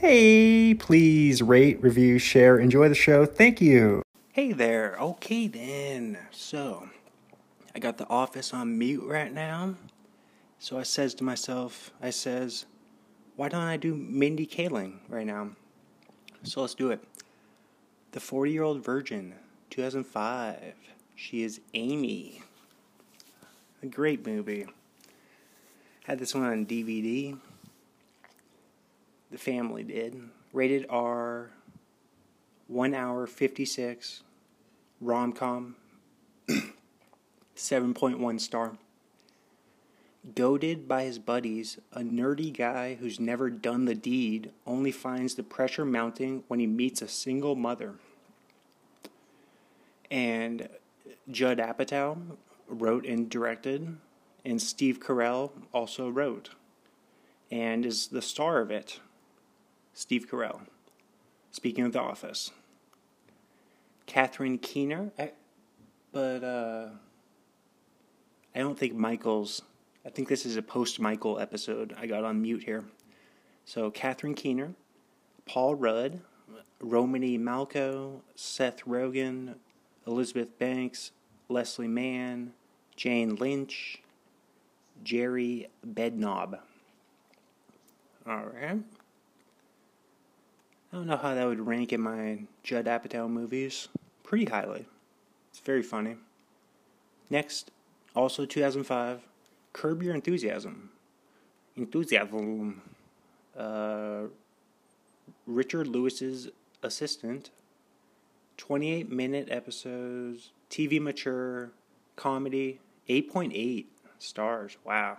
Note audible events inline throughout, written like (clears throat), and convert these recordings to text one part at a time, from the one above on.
Hey, please rate, review, share, enjoy the show. Thank you. Hey there. Okay, then. So, I got the office on mute right now. So I says to myself, I says, why don't I do Mindy Kaling right now? So let's do it. The 40 Year Old Virgin, 2005. She is Amy. A great movie. Had this one on DVD. The family did. Rated R, 1 hour 56, rom com, (clears throat) 7.1 star. Goaded by his buddies, a nerdy guy who's never done the deed only finds the pressure mounting when he meets a single mother. And Judd Apatow wrote and directed, and Steve Carell also wrote, and is the star of it. Steve Carell. Speaking of The Office, Catherine Keener, I, but uh, I don't think Michael's. I think this is a post Michael episode. I got on mute here. So Catherine Keener, Paul Rudd, Romany Malco, Seth Rogen, Elizabeth Banks, Leslie Mann, Jane Lynch, Gerry Bednob. All right. I don't know how that would rank in my Judd Apatow movies. Pretty highly. It's very funny. Next, also 2005, Curb Your Enthusiasm. Enthusiasm. Uh, Richard Lewis's assistant. 28 minute episodes. TV mature. Comedy. 8.8 stars. Wow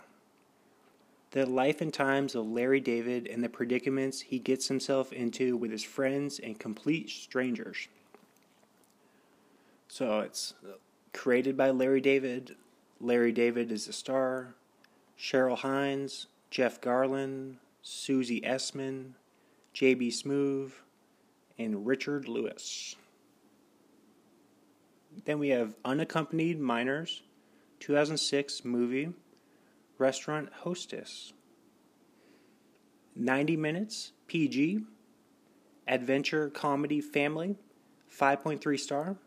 the life and times of Larry David and the predicaments he gets himself into with his friends and complete strangers. So it's uh, created by Larry David. Larry David is the star. Cheryl Hines, Jeff Garlin, Susie Essman, J.B. Smoove, and Richard Lewis. Then we have Unaccompanied Minors, 2006 movie Restaurant Hostess. 90 minutes, PG. Adventure comedy family, 5.3 star.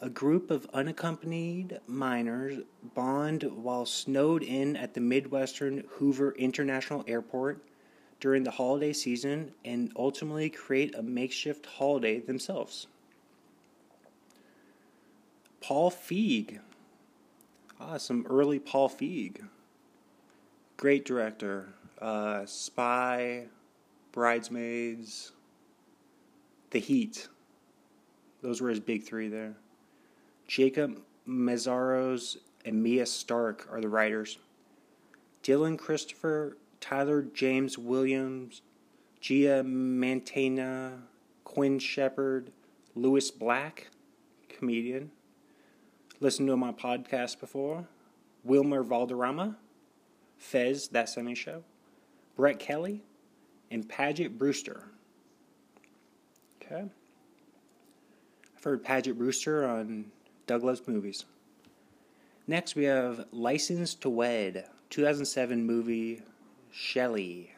A group of unaccompanied minors bond while snowed in at the Midwestern Hoover International Airport during the holiday season and ultimately create a makeshift holiday themselves. Paul Feig Ah, some early Paul Feig. Great director. Uh, Spy, Bridesmaids, The Heat. Those were his big three there. Jacob Meszaros and Mya Stark are the writers. Dylan Christopher, Tyler James Williams, Gia Mantegna, Quinn Shepard, Lewis Black, comedian listened to my podcast before. Wilmer Valderrama, Fez, That Semi Show, Brett Kelly, and Paget Brewster. Okay. I've heard Paget Brewster on Doug Loves Movies. Next, we have License to Wed, 2007 movie Shelley.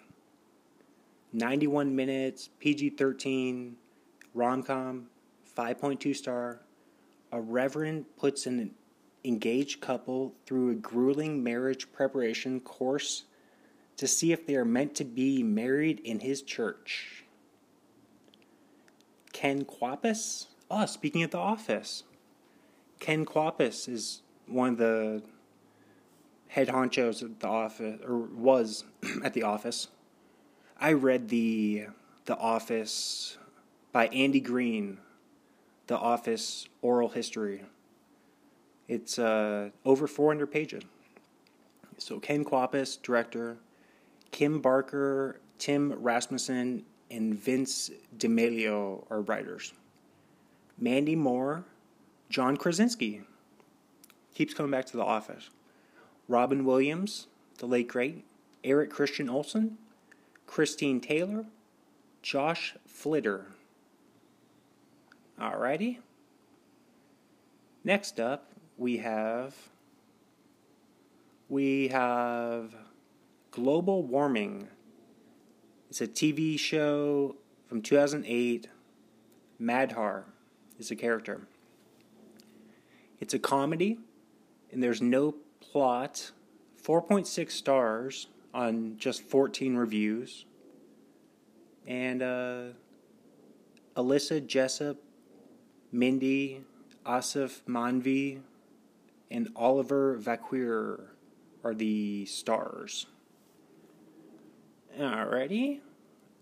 91 minutes, PG 13, rom com, 5.2 star, a reverend puts an engaged couple through a grueling marriage preparation course to see if they are meant to be married in his church. Ken Kwapis? Oh, ah, speaking of The Office, Ken Kwapis is one of the head honchos at the office, or was (clears throat) at the office. I read the The Office by Andy Greene the Office oral history. It's uh, over 400 pages. So Ken Kwapis, director, Kim Barker, Tim Rasmussen, and Vince Di Meglio are writers. Mandy Moore, John Krasinski keeps coming back to the office. Robin Williams, the late great, Eric Christian Olsen, Christine Taylor, Josh Flitter, Alrighty. Next up, we have we have global warming It's a TV show from 2008. Madhar is a character. It's a comedy, and there's no plot. 4.6 stars on just 14 reviews. And uh, Alyssa Jessop, Mindy, Aasif Mandvi, and Oliver Vaquer are the stars. Alrighty.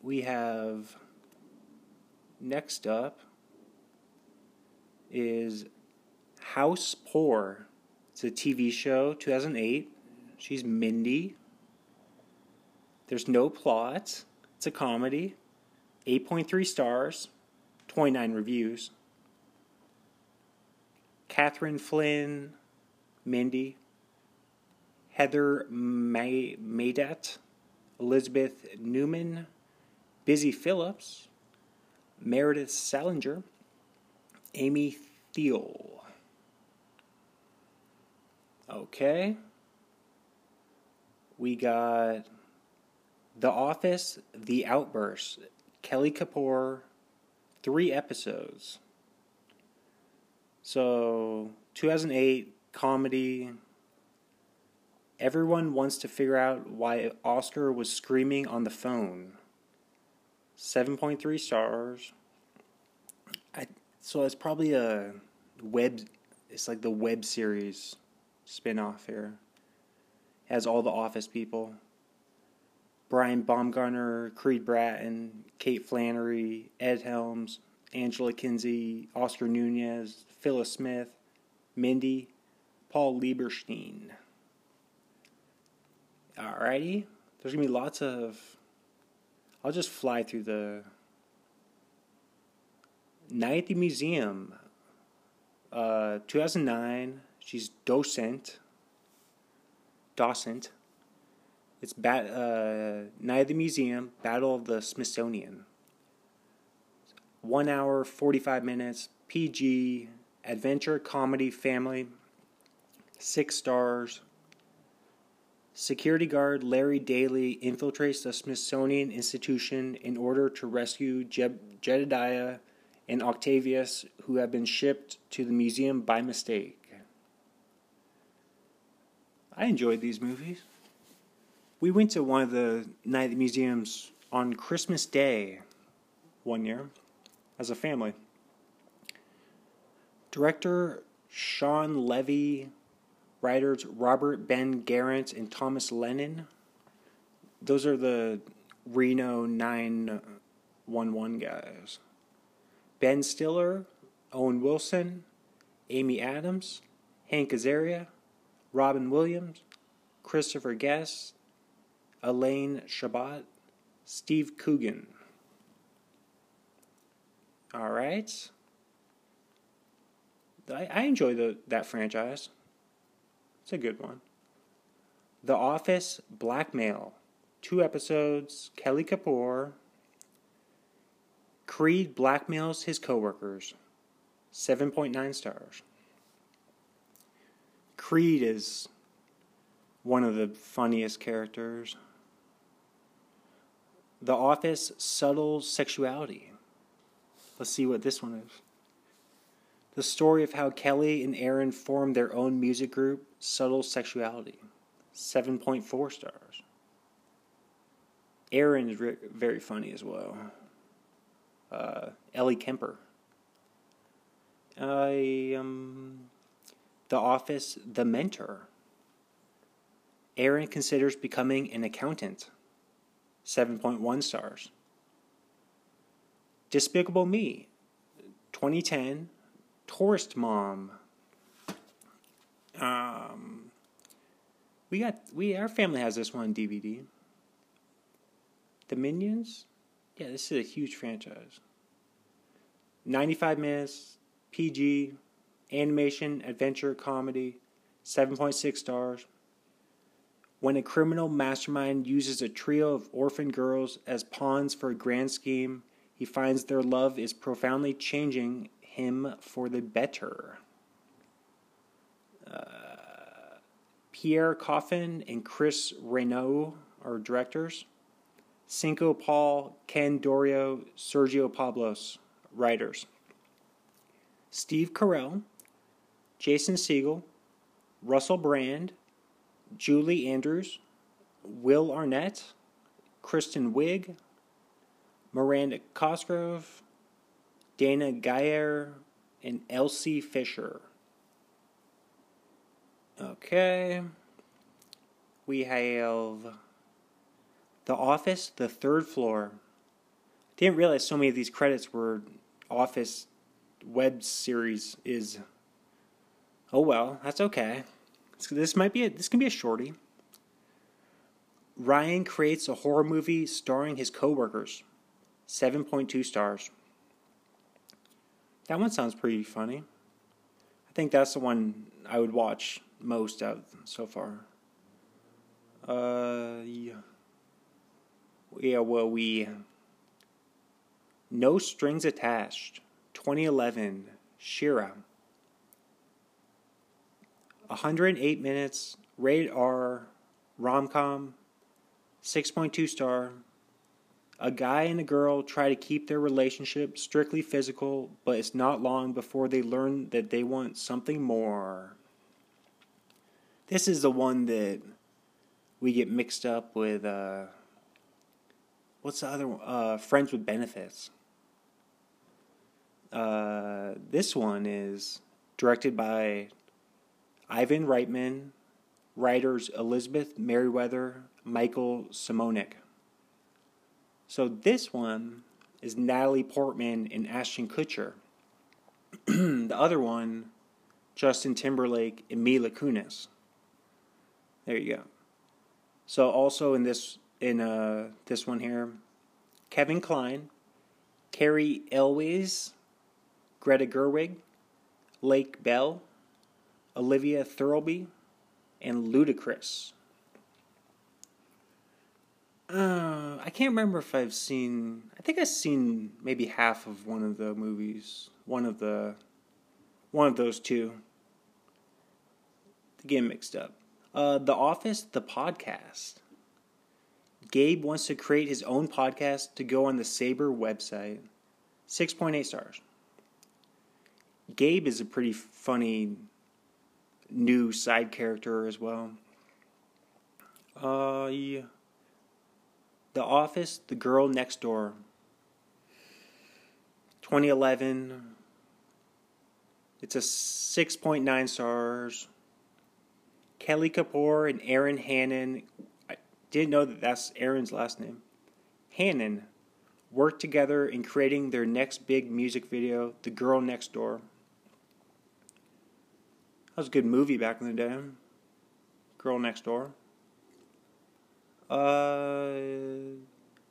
We have next up is House Poor. It's a TV show, 2008. She's Mindy. There's no plot. It's a comedy. 8.3 stars, 29 reviews. Catherine Flynn, Mindy. Heather May- Elizabeth Newman, Busy Phillips, Meredith Salinger, Amy Thiel. Okay. We got The Office, The Outburst, Kelly Kapoor, three episodes. So, 2008 comedy. Everyone wants to figure out why Oscar was screaming on the phone. 7.3 stars. I so it's probably a web it's like the web series spin-off here. has all the office people. Brian Baumgartner, Creed Bratton, Kate Flannery, Ed Helms, Angela Kinsey, Oscar Nunez, Phyllis Smith, Mindy, Paul Lieberstein. Alrighty. There's gonna be lots of I'll just fly through the Night at the Museum. Uh, 2009. She's docent. Docent. It's bat, uh, Night at the Museum, Battle of the Smithsonian. One hour, 45 minutes, PG, adventure, comedy, family. Six stars. Security guard Larry Daly infiltrates the Smithsonian Institution in order to rescue Je- Jedediah and Octavius, who have been shipped to the museum by mistake. I enjoyed these movies. We went to one of the night museums on Christmas Day one year as a family. Director Shawn Levy writers Robert Ben Garant and Thomas Lennon. Those are the Reno 911 guys. Ben Stiller, Owen Wilson, Amy Adams, Hank Azaria, Robin Williams, Christopher Guest, Alain Chabat, Steve Coogan. All right. I, I enjoy the, that franchise. It's a good one. The Office Blackmail. Two episodes. Kelly Kapoor. Creed blackmails his coworkers. 7.9 stars. Creed is one of the funniest characters. The Office Subtle Sexuality. Let's see what this one is. The story of how Kelly and Erin formed their own music group, Subtle Sexuality. 7.4 stars. Erin is re- very funny as well. Uh, Ellie Kemper. I um, The Office, The Mentor. Erin considers becoming an accountant. 7.1 stars. Despicable Me. 2010 Tourist Mom. Um, we got we our family has this one on DVD. The Minions, yeah, this is a huge franchise. Ninety-five minutes, PG, animation, adventure, comedy, seven point six stars. When a criminal mastermind uses a trio of orphan girls as pawns for a grand scheme, he finds their love is profoundly changing him for the better. Uh, Pierre Coffin and Chris Renaud are directors. Cinco Paul, Ken Daurio, Sergio Pablos, writers. Steve Carell, Jason Segel, Russell Brand, Julie Andrews, Will Arnett, Kristen Wiig, Miranda Cosgrove, Dana Gaier, and Elsie Fisher. Okay. We have The Office, the third floor. Didn't realize so many of these credits were Office web series is. Oh well, that's okay. This might be a, this can be a shorty. Ryan creates a horror movie starring his coworkers. 7.2 stars. That one sounds pretty funny. I think that's the one I would watch most of so far. Uh, yeah. Yeah, well, we. No Strings Attached, 2011, Shira. 108 minutes, rated R, rom com, 6.2 star. A guy and a girl try to keep their relationship strictly physical, but it's not long before they learn that they want something more. This is the one that we get mixed up with. Uh, what's the other one? Uh, Friends with Benefits. Uh, this one is directed by Ivan Reitman, writers Elizabeth Meriwether, Michael Samonek. So this one is Natalie Portman and Ashton Kutcher. (clears throat) the other one, Justin Timberlake and Mila Kunis. There you go. So also in this in uh this one here, Kevin Kline, Cary Elwes, Greta Gerwig, Lake Bell, Olivia Thirlby, and Ludacris. Uh, I can't remember if I've seen. I think I've seen maybe half of one of the movies. One of the, one of those two. To get mixed up. Uh, the Office, the podcast. Gabe wants to create his own podcast to go on the Saber website. 6.8 stars. Gabe is a pretty funny new side character as well. Uh, yeah. The Office, The Girl Next Door. 2011. It's a 6.9 stars. Kelly Kapoor and Erin Hannon. I didn't know that that's Erin's last name. Hannon worked together in creating their next big music video, The Girl Next Door. That was a good movie back in the day. Girl Next Door. Uh,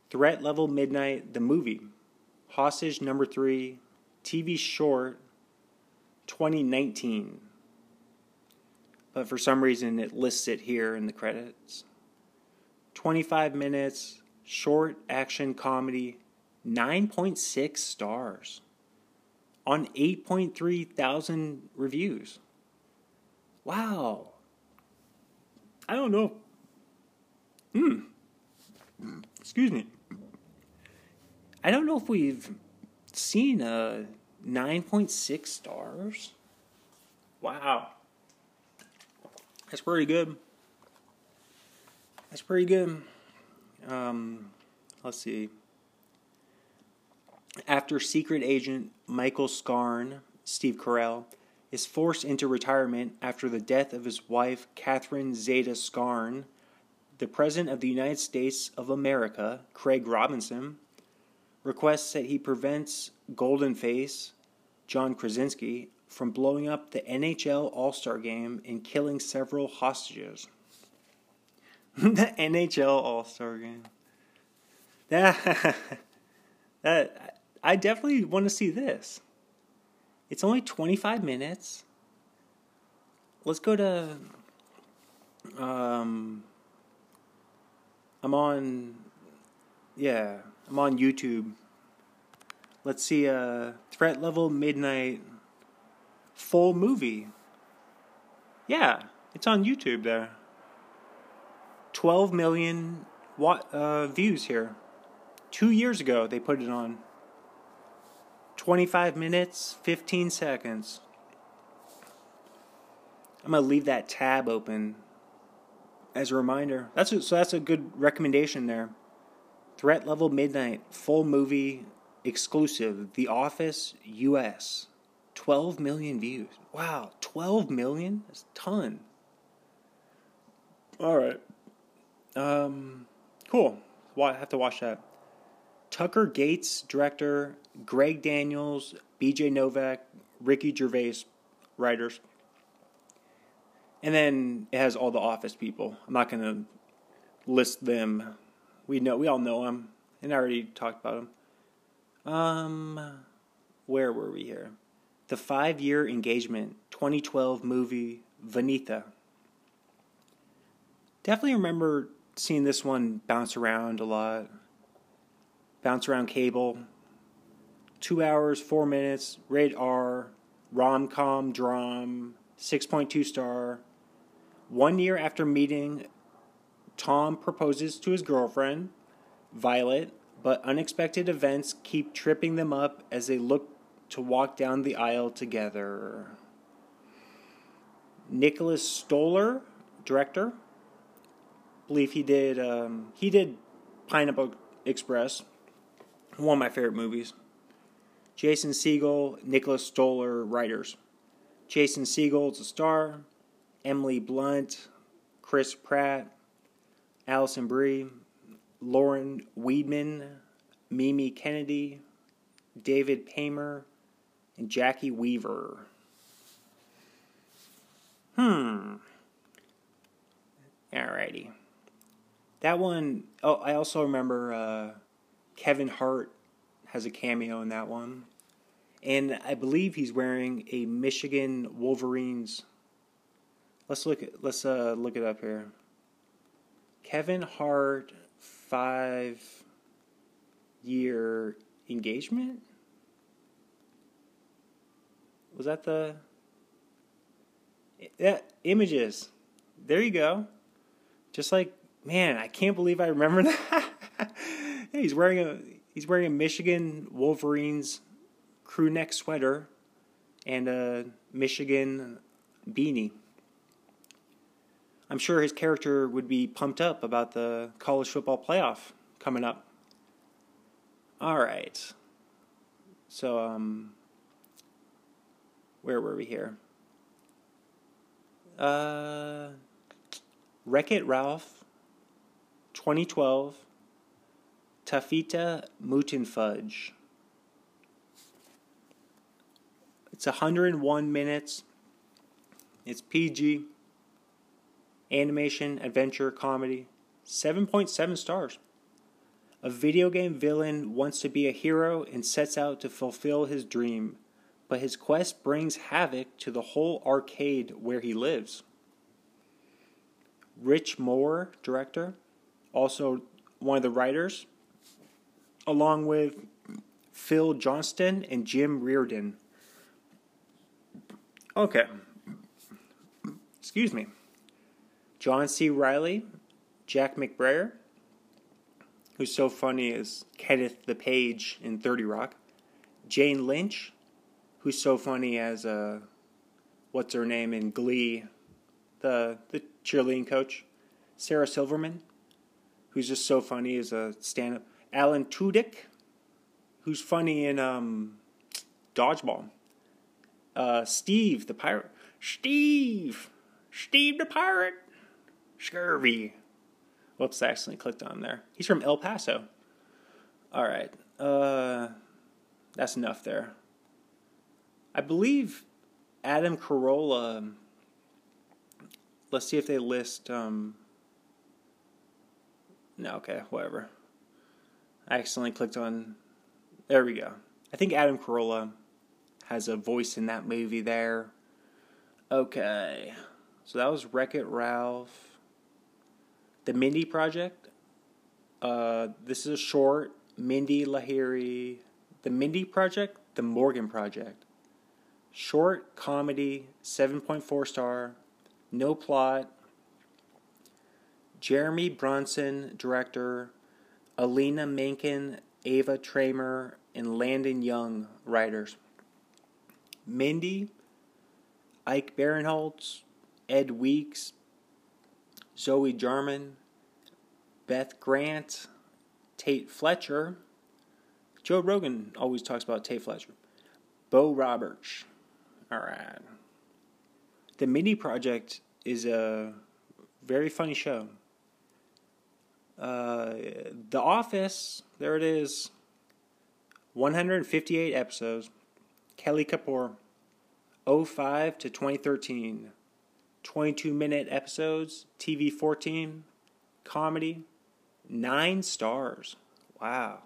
Threat Level Midnight, the movie. Hostage Number Three, TV short, 2019 but for some reason it lists it here in the credits. 25 minutes, short action comedy, 9.6 stars on 8.3 thousand reviews. Wow. I don't know. Hmm. Excuse me. I don't know if we've seen a 9.6 stars. Wow. That's pretty good. That's pretty good. Um, let's see. After secret agent Michael Scarn, Steve Carell, is forced into retirement after the death of his wife, Catherine Zeta Scarn, the President of the United States of America, Craig Robinson, requests that he prevents Golden Face, John Krasinski, from blowing up the NHL All Star game and killing several hostages. (laughs) the NHL All Star game. That, (laughs) that I definitely want to see this. It's only 25 minutes. Let's go to. Um, I'm on. Yeah, I'm on YouTube. Let's see. Uh, threat level midnight full movie. Yeah, it's on YouTube there. 12 million watt, uh, views here. Two years ago, they put it on. 25 minutes, 15 seconds. I'm going to leave that tab open as a reminder. That's a, so that's a good recommendation there. Threat Level Midnight, full movie exclusive, The Office US. 12 million views. Wow, 12 million? That's a ton. All right. Um, cool. Well, I have to watch that. Tucker Gates, director. Greg Daniels, BJ Novak, Ricky Gervais, writers. And then it has all the office people. I'm not going to list them. We know we all know them, and I already talked about them. Um, where were we here? The five year engagement 2012 movie Vanita. Definitely remember seeing this one bounce around a lot. Bounce around cable. Two hours, four minutes, rated R, rom com, dram, 6.2 star. One year after meeting, Tom proposes to his girlfriend, Violet, but unexpected events keep tripping them up as they look to walk down the aisle together. Nicholas Stoller, director. Believe he did um, he did Pineapple Express, one of my favorite movies. Jason Segel, Nicholas Stoller, writers. Jason Segel is a star. Emily Blunt, Chris Pratt, Alison Brie, Lauren Weedman, Mimi Kennedy, David Paymer, and Jacki Weaver. Hmm. Alrighty. That one, oh, I also remember uh, Kevin Hart has a cameo in that one. And I believe he's wearing a Michigan Wolverines Let's look at let's uh look it up here. Kevin Hart five year engagement? Was that the yeah, images. There you go. Just like man, I can't believe I remember (laughs) that. yeah, he's wearing a he's wearing a Michigan Wolverines crew neck sweater and a Michigan beanie. I'm sure his character would be pumped up about the college football playoff coming up. All right. So, um, where were we here? Uh, Wreck It Ralph, 2012, Tafita Mutin Fudge. It's 101 minutes. It's PG animation, adventure, comedy. 7.7 stars. A video game villain wants to be a hero and sets out to fulfill his dream, but his quest brings havoc to the whole arcade where he lives. Rich Moore, director, also one of the writers, along with Phil Johnston and Jim Reardon. Okay. Excuse me. John C. Reilly, Jack McBrayer, who's so funny as Kenneth the Page in 30 Rock, Jane Lynch, who's so funny as uh, what's her name in Glee, the the cheerleading coach, Sarah Silverman, who's just so funny as a stand-up, Alan Tudyk, who's funny in um, Dodgeball, uh, Steve the pirate, Steve, Steve the pirate. Scurvy. Whoops, I accidentally clicked on there. He's from El Paso. All right. Uh, that's enough there. I believe Adam Carolla. Let's see if they list. Um, no, okay, whatever. I accidentally clicked on. There we go. I think Adam Carolla has a voice in that movie there. Okay. So that was Wreck It Ralph. The Mindy Project. Uh, this is a short. Mindy Lahiri. The Mindy Project. The Morgan Project. Short comedy, 7.4 star. No plot. Jeremy Bronson, director. Alina Menken, Ava Tramer, and Landon Young writers. Mindy, Ike Barinholtz, Ed Weeks, Zoe Jarman, Beth Grant, Tate Fletcher. Joe Rogan always talks about Tate Fletcher. Bo Roberts. All right. The Mindy Project is a very funny show. Uh, the Office, there it is. 158 episodes. Kelly Kapoor. 05 to 2013. 22 minute episodes. TV 14. Comedy. 9 stars. Wow.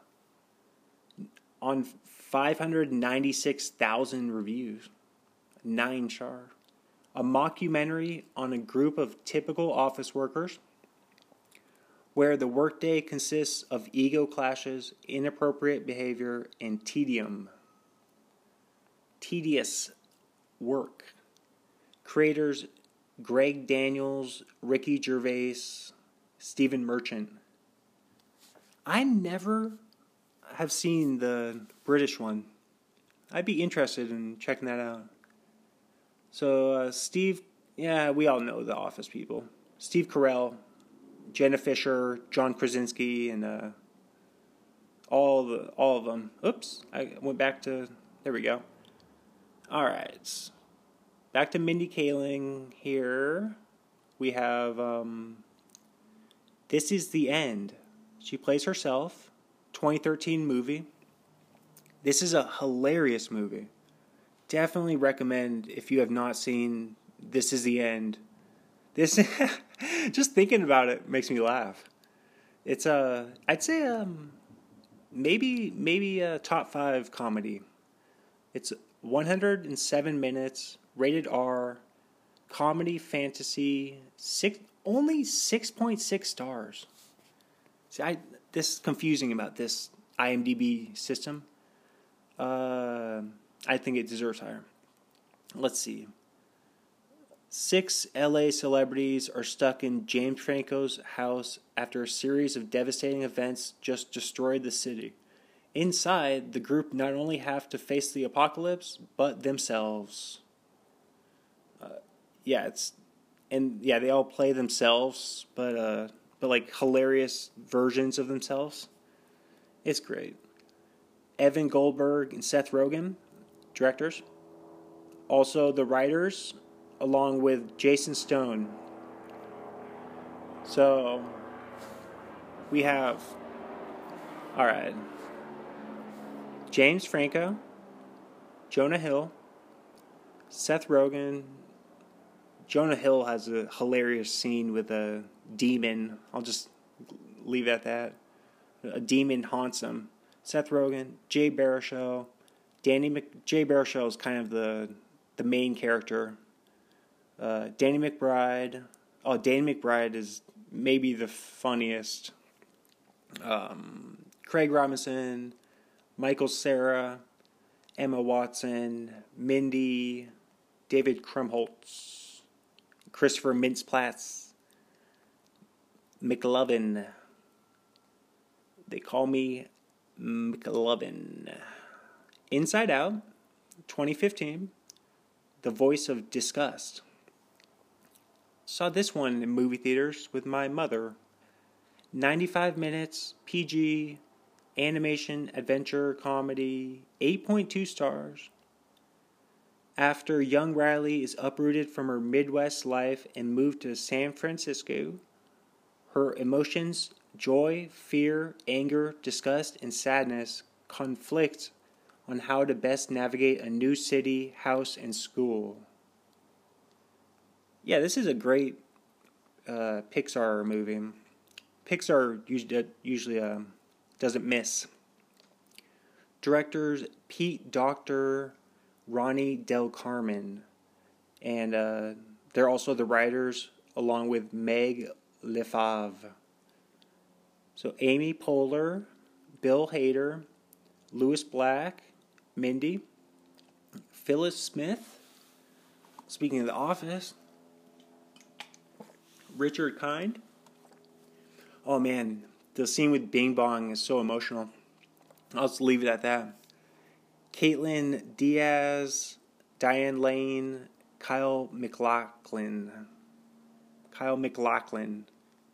On 596,000 reviews. 9 stars a mockumentary on a group of typical office workers where the workday consists of ego clashes, inappropriate behavior, and tedium. Tedious work. Creators Greg Daniels, Ricky Gervais, Stephen Merchant. I never have seen the British one. I'd be interested in checking that out. So uh, Steve, yeah, we all know the Office people. Steve Carell, Jenna Fischer, John Krasinski, and uh, all the all of them. Oops, I went back to there. We go. All right, back to Mindy Kaling here. We have um, this is the end. She plays herself. 2013 movie. This is a hilarious movie definitely recommend if you have not seen This Is the End. This (laughs) just thinking about it makes me laugh. It's a I'd say um maybe maybe a top 5 comedy. It's 107 minutes, rated R, comedy fantasy, six only 6.6 stars. See, I this is confusing about this IMDb system. Uh I think it deserves higher. Let's see. Six LA celebrities are stuck in James Franco's house after a series of devastating events just destroyed the city. Inside, the group not only have to face the apocalypse, but themselves. Yeah, it's and yeah, they all play themselves, but uh, but like hilarious versions of themselves. It's great. Evan Goldberg and Seth Rogen directors. Also, the writers, along with Jason Stone. So, we have, all right, James Franco, Jonah Hill, Seth Rogen. Jonah Hill has a hilarious scene with a demon. I'll just leave it at that. A demon haunts him. Seth Rogen, Jay Baruchel, Danny Mc, Jay Baruchel is kind of the the main character. Uh, Danny McBride. Oh, Danny McBride is maybe the funniest. Um, Craig Robinson, Michael Cera, Emma Watson, Mindy, David Krumholtz, Christopher Mintz-Plasse, McLovin. They call me McLovin. Inside Out, 2015, The Voice of Disgust. Saw this one in movie theaters with my mother. 95 minutes, PG, animation, adventure, comedy, 8.2 stars. After young Riley is uprooted from her Midwest life and moved to San Francisco, her emotions, joy, fear, anger, disgust, and sadness conflict on how to best navigate a new city, house, and school. Yeah, this is a great uh, Pixar movie. Pixar usually, uh, doesn't miss. Directors Pete Docter, Ronnie Del Carmen, and uh, they're also the writers along with Meg LeFauve. So Amy Poehler, Bill Hader, Lewis Black, Mindy, Phyllis Smith. Speaking of The Office, Richard Kind. Oh man, the scene with Bing Bong is so emotional. I'll just leave it at that. Kaitlyn Dias, Diane Lane, Kyle MacLachlan. Kyle MacLachlan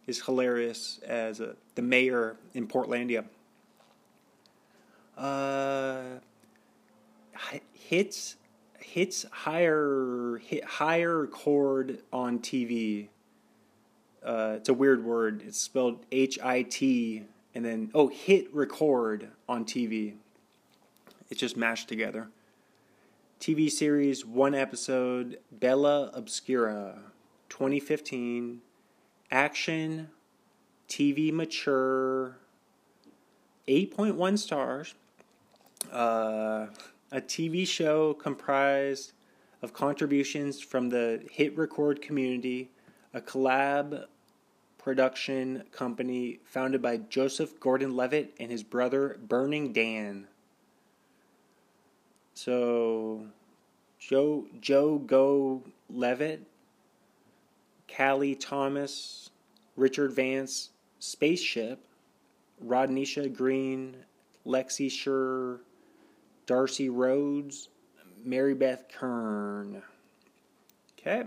is hilarious as a, the mayor in Portlandia. Uh, hits hits higher hit higher chord on TV. Uh, it's a weird word. It's spelled H I T and then oh hit record on TV. It's just mashed together. TV series, one episode, Bella Obscura, 2015. Action, TV mature, 8.1 stars. Uh, a TV show comprised of contributions from the hit record community, a collab production company founded by Joseph Gordon Levitt and his brother Burning Dan. So, Joe Joe Go Levitt, Callie Thomas, Richard Vance, Spaceship, Rodnisha Green, Lexi Sure, Darcy Rhodes, Mary Beth Kern. Okay.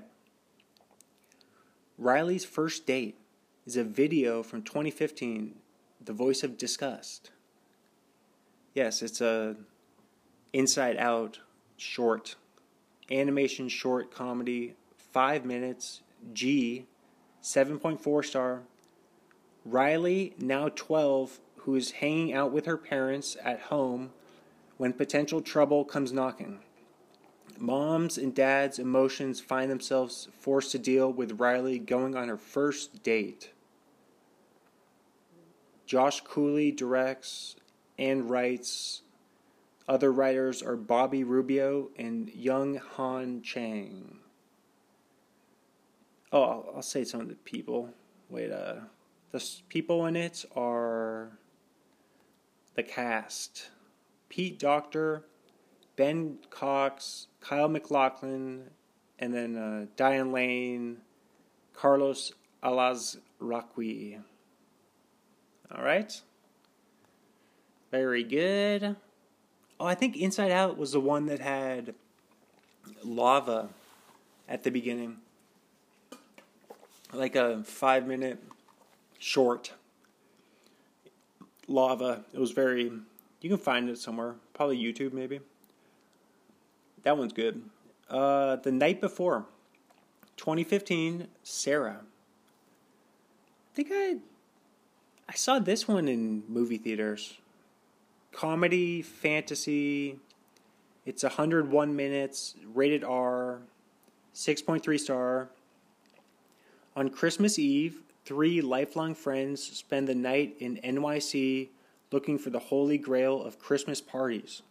Riley's first date is a video from 2015, The Voice of Disgust. Yes, it's a Inside Out short, animation short comedy, 5 minutes, G, 7.4 star. Riley, now 12, who is hanging out with her parents at home when potential trouble comes knocking. Moms and dads' emotions find themselves forced to deal with Riley going on her first date. Josh Cooley directs and writes other writers are Bobby Rubio and Young Han Chang. Oh, I'll, I'll say some of the people. Wait, uh, the people in it are the cast Pete Docter, Ben Cox, Kyle MacLachlan, and then uh, Diane Lane, Carlos Alazraqui. All right. Very good. Oh, I think Inside Out was the one that had lava at the beginning. Like a five minute short lava. It was very. You can find it somewhere. Probably YouTube, maybe. That one's good. Uh, the night before, 2015, Sarah. I think I. I saw this one in movie theaters comedy, fantasy. It's 101 minutes, rated R, 6.3 star. On Christmas Eve, three lifelong friends spend the night in NYC looking for the holy grail of Christmas parties.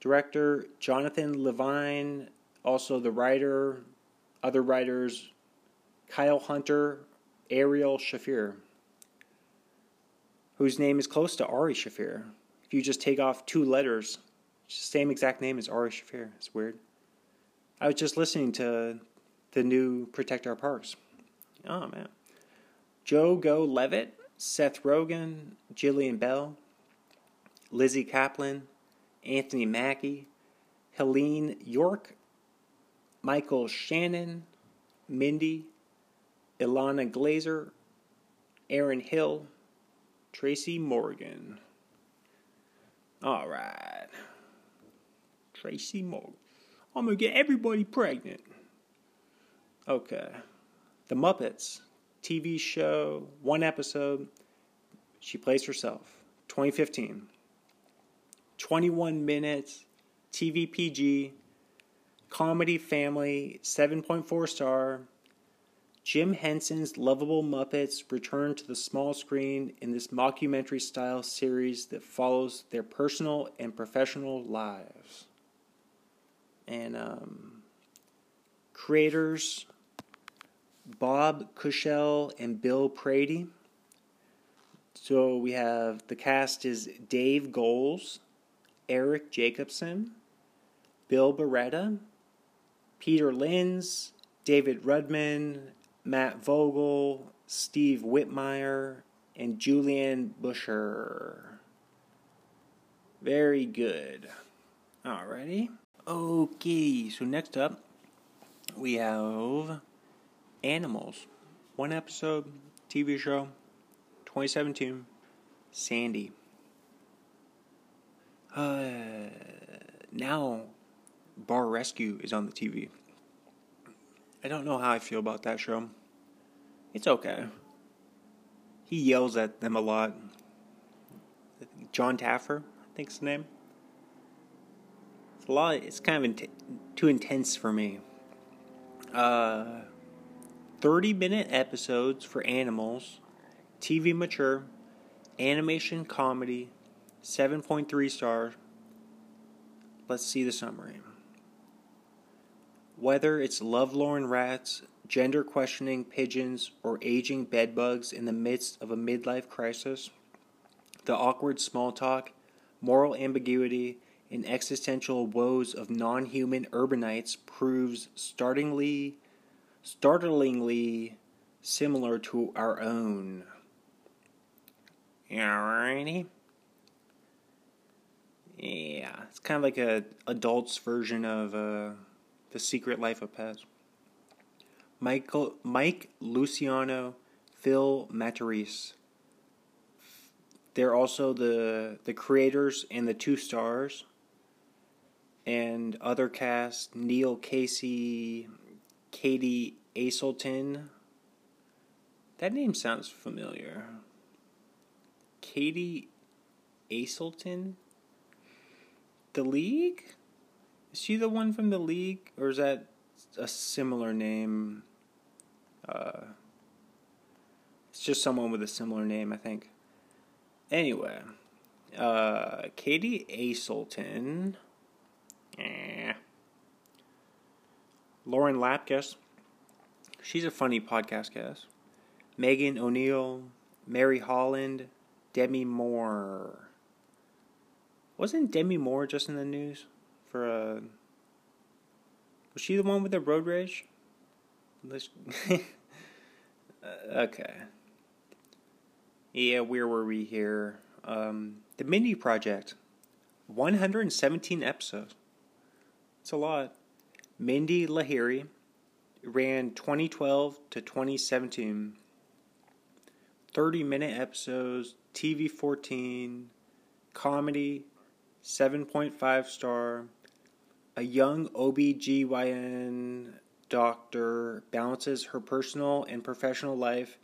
Director Jonathan Levine, also the writer, other writers Kyle Hunter, Ariel Shaffir whose name is close to Ari Shaffir. If you just take off two letters, same exact name as Ari Shaffir. It's weird. I was just listening to the new Protect Our Parks. Oh man. Joe Go Levitt, Seth Rogen, Jillian Bell, Lizzy Caplan, Anthony Mackie, Heléne Yorke, Michael Shannon, Mindy, Ilana Glazer, Aaron Hill, Tracy Morgan. All right. Tracy Morgan. I'm going to get everybody pregnant. Okay. The Muppets TV show, one episode. She plays herself. 2015. 21 minutes. TV PG. Comedy family. 7.4 star. Jim Henson's lovable Muppets return to the small screen in this mockumentary style series that follows their personal and professional lives. And um, creators Bob Kushell and Bill Prady. So we have the cast is Dave Goelz, Eric Jacobson, Bill Barretta, Peter Linz, David Rudman, Matt Vogel, Steve Whitmire, and Julianne Buescher. Very good. Alrighty. Okay, so next up we have Animals. One episode, TV show, 2017, Sandy. Uh, now, Bar Rescue is on the TV. I don't know how I feel about that show. It's okay. He yells at them a lot. Jon Taffer, I think's his name. It's a lot. It's kind of too intense for me. Uh, thirty-minute episodes for animals, TV mature, animation comedy, seven point three stars. Let's see the summary. Whether it's lovelorn rats, gender questioning pigeons, or aging bedbugs in the midst of a midlife crisis, the awkward small talk, moral ambiguity, and existential woes of non human urbanites proves startlingly, startlingly similar to our own. Alrighty. Yeah, it's kind of like a adult's version of uh, the Secret Life of Pets. Michael, Mike Luciano, Phil Matarese. They're also the the creators and the two stars. And other cast: Neil Casey, Katie Aselton. That name sounds familiar. Katie Aselton. The League. Is she the one from the League, or is that a similar name? Uh, it's just someone with a similar name, I think. Anyway, uh, Katie Aselton. Eh. Lauren Lapkus. She's a funny podcast guest. Megan O'Neill, Mary Holland, Demi Moore. Wasn't Demi Moore just in the news for a? Uh, was she the one with the road rage? (laughs) Let's. okay. Yeah, where were we here? Um, the Mindy Project. 117 episodes. It's a lot. Mindy Lahiri ran 2012 to 2017. 30 minute episodes, TV 14, comedy, 7.5 star. A young OBGYN doctor balances her personal and professional life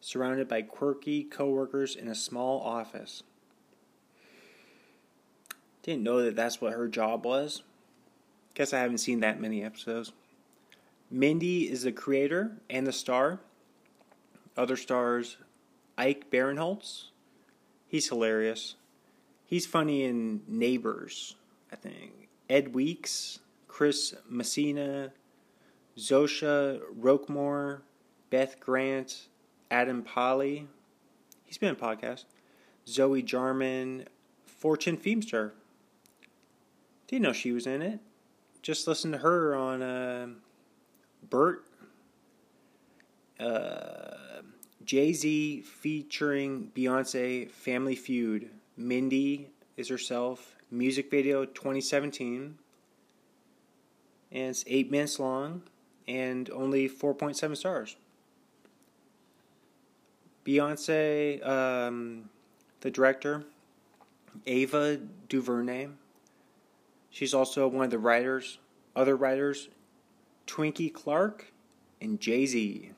surrounded by quirky coworkers in a small office. Didn't know that that's what her job was. Guess I haven't seen that many episodes. Mindy is the creator and the star. Other stars Ike Barinholtz. He's hilarious. He's funny in Neighbors, I think. Ed Weeks, Chris Messina, Xosha Roquemore, Beth Grant, Adam Pally, He's been on podcast. Zoe Jarman, Fortune Feimster. Didn't know she was in it. Just listened to her on uh, Bert. Uh, Jay Z featuring Beyonce Family Feud. Mindy is herself. Music video 2017. And it's eight minutes long and only 4.7 stars. Beyonce, um, the director, Ava DuVernay. She's also one of the writers, other writers, Twinkie Clark and Jay Z.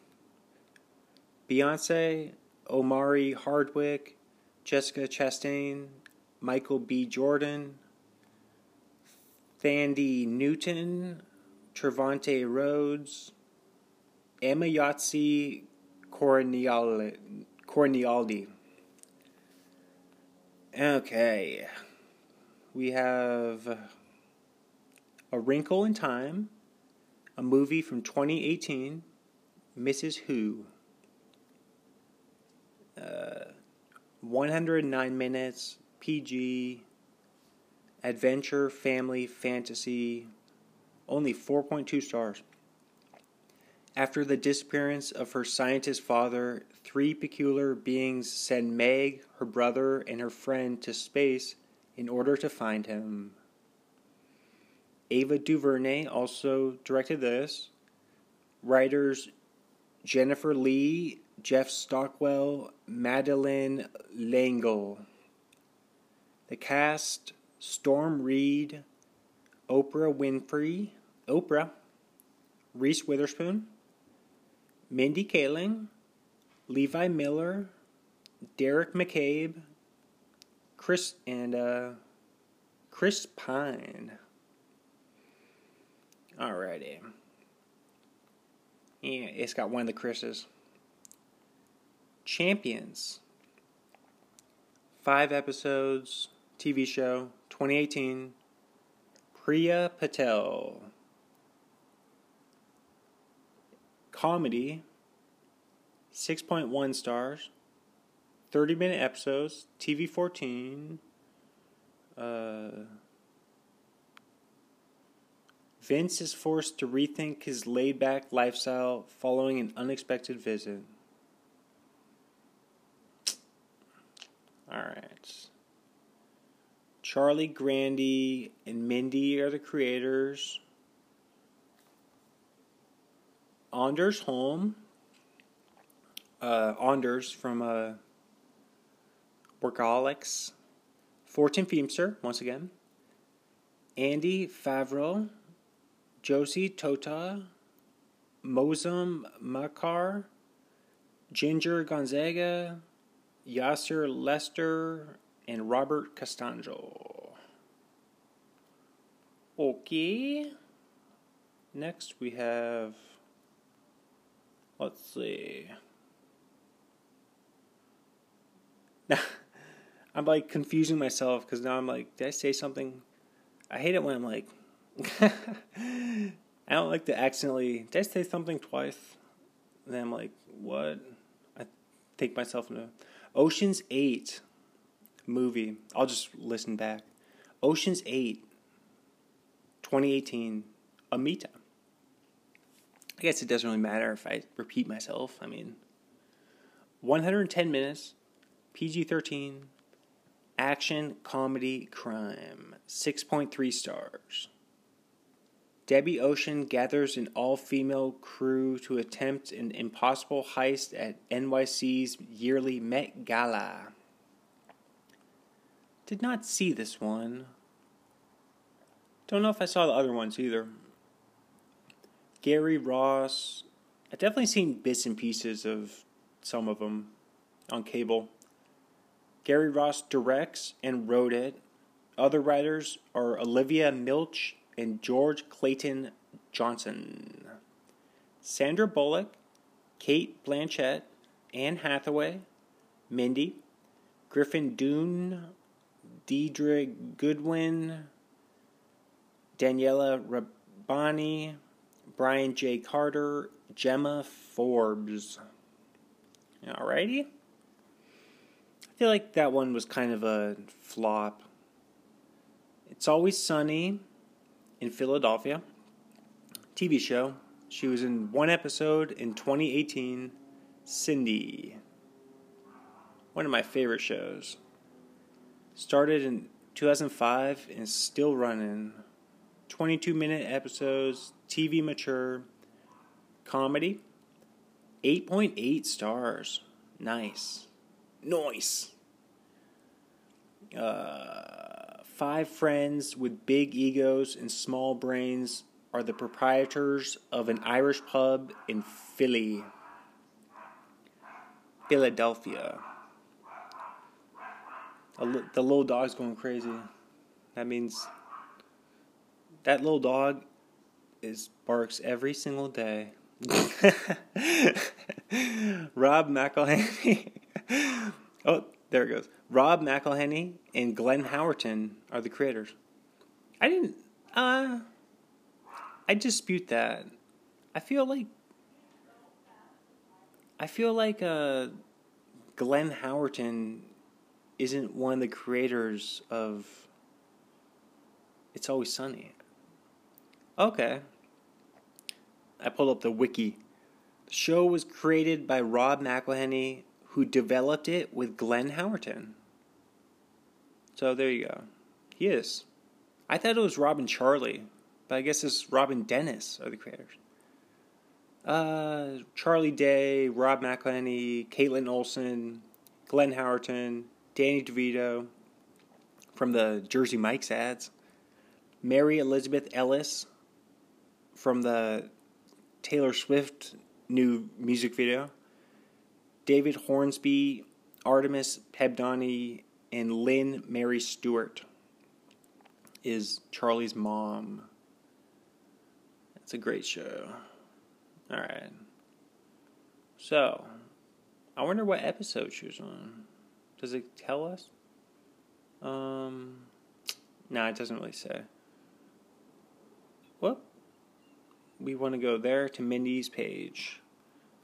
Beyonce, Omari Hardwick, Jessica Chastain, Michael B. Jordan, Thandie Newton, Trevante Rhodes, Emma Yahtzee Cornialdi. Okay. We have A Wrinkle in Time, a movie from 2018, Mrs. Who. Uh, 109 minutes, PG, adventure, family, fantasy, only 4.2 stars. After the disappearance of her scientist father, three peculiar beings send Meg, her brother, and her friend to space in order to find him. Ava DuVernay also directed this. Writers Jennifer Lee, Jeff Stockwell, Madeleine L'Engle. The cast Storm Reid, Oprah Winfrey, Oprah, Reese Witherspoon, Mindy Kaling, Levi Miller, Deric McCabe, Chris and uh, Chris Pine. Alrighty. Yeah, it's got one of the Chris's. Champions. Five episodes, TV show, 2018. Priya Patel. Comedy. 6.1 stars. 30 minute episodes. TV 14. Uh, Vince is forced to rethink his laid back lifestyle following an unexpected visit. Alright. Charlie Grandy and Mindy are the creators. Anders Holm. Uh, Anders from uh, Workaholics. Feimster, once again. Andy Favreau Josie Tota, Mouzam Makkar, Ginger Gonzaga, Yasser Lester, and Robert Costanzo. Okay. Next we have. Let's see. Now, (laughs) I'm like confusing myself because now I'm like, did I say something? I hate it when I'm like, (laughs) I don't like to accidentally. Did I say something twice? And then I'm like, what? I take myself into Ocean's Eight movie. I'll just listen back. Ocean's Eight, 2018, Amita. I guess it doesn't really matter if I repeat myself. I mean, 110 minutes, PG 13, action, comedy, crime, 6.3 stars. Debbie Ocean gathers an all female crew to attempt an impossible heist at NYC's yearly Met Gala. Did not see this one. Don't know if I saw the other ones either. Gary Ross. I've definitely seen bits and pieces of some of them on cable. Gary Ross directs and wrote it. Other writers are Olivia Milch and George Clayton Johnson. Sandra Bullock, Cate Blanchett, Anne Hathaway, Mindy, Griffin Dunne, Deirdre Goodwin, Daniela Rabbani, Brian J. Carter, Gemma Forbes. Alrighty. I feel like that one was kind of a flop. It's Always Sunny in Philadelphia. TV show. She was in one episode in 2018, Cindy. One of my favorite shows. Started in 2005 and still running. 22 minute episodes, TV mature, comedy. 8.8 stars. Nice. Nice. Uh, five friends with big egos and small brains are the proprietors of an Irish pub in Philly, Philadelphia. The little dog's going crazy. That means that little dog is barks every single day. (laughs) Rob McElhenney. (laughs) oh, there it goes. Rob McElhenney and Glenn Howerton are the creators. I didn't. Uh, I dispute that. I feel like. I feel like uh, Glenn Howerton isn't one of the creators of It's Always Sunny. Okay. I pulled up the wiki The show was created by Rob McElhenney, who developed it with Glenn Howerton. So there you go. He is. I thought it was Robin Charlie, but I guess it's Robin Dennis are the creators. Uh, Charlie Day, Rob McElhenney, Kaitlin Olson, Glenn Howerton, Danny DeVito from the Jersey Mike's ads, Mary Elizabeth Ellis from the Taylor Swift new music video, David Hornsby, Artemis Pebdani, and Lynne Marie Stewart is Charlie's mom. It's a great show. All right. So, I wonder what episode she was on. Does it tell us? Um, no, it doesn't really say. Well, we want to go there to Mindy's page.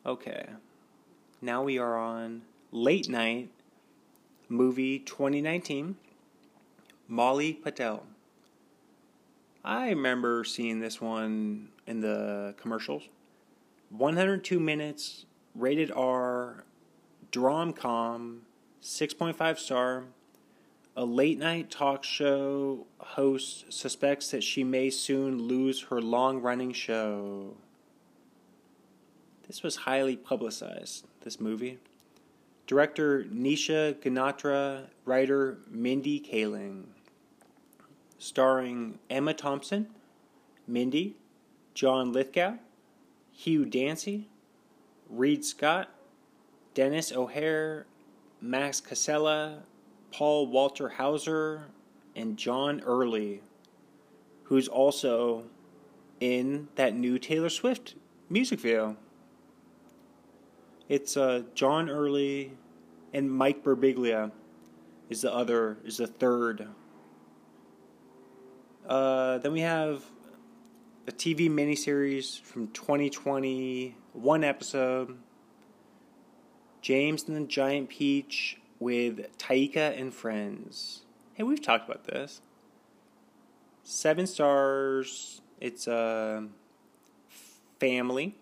Okay. Now we are on Late Night Movie 2019. Molly Patel. I remember seeing this one in the commercials. 102 minutes, rated R, Dromcom, 6.5 star. A late night talk show host suspects that she may soon lose her long running show. This was highly publicized, this movie. Director Nisha Ganatra, writer Mindy Kaling. Starring Emma Thompson, Mindy, John Lithgow, Hugh Dancy, Reid Scott, Denis O'Hare, Max Casella, Paul Walter Hauser, and John Early, who's also in that new Taylor Swift music video. It's uh, John Early and Mike Birbiglia is the other is the third. Uh, then we have a TV miniseries from 2020, one episode. James and the Giant Peach with Taika and Friends. Hey, we've talked about this. Seven stars. It's a family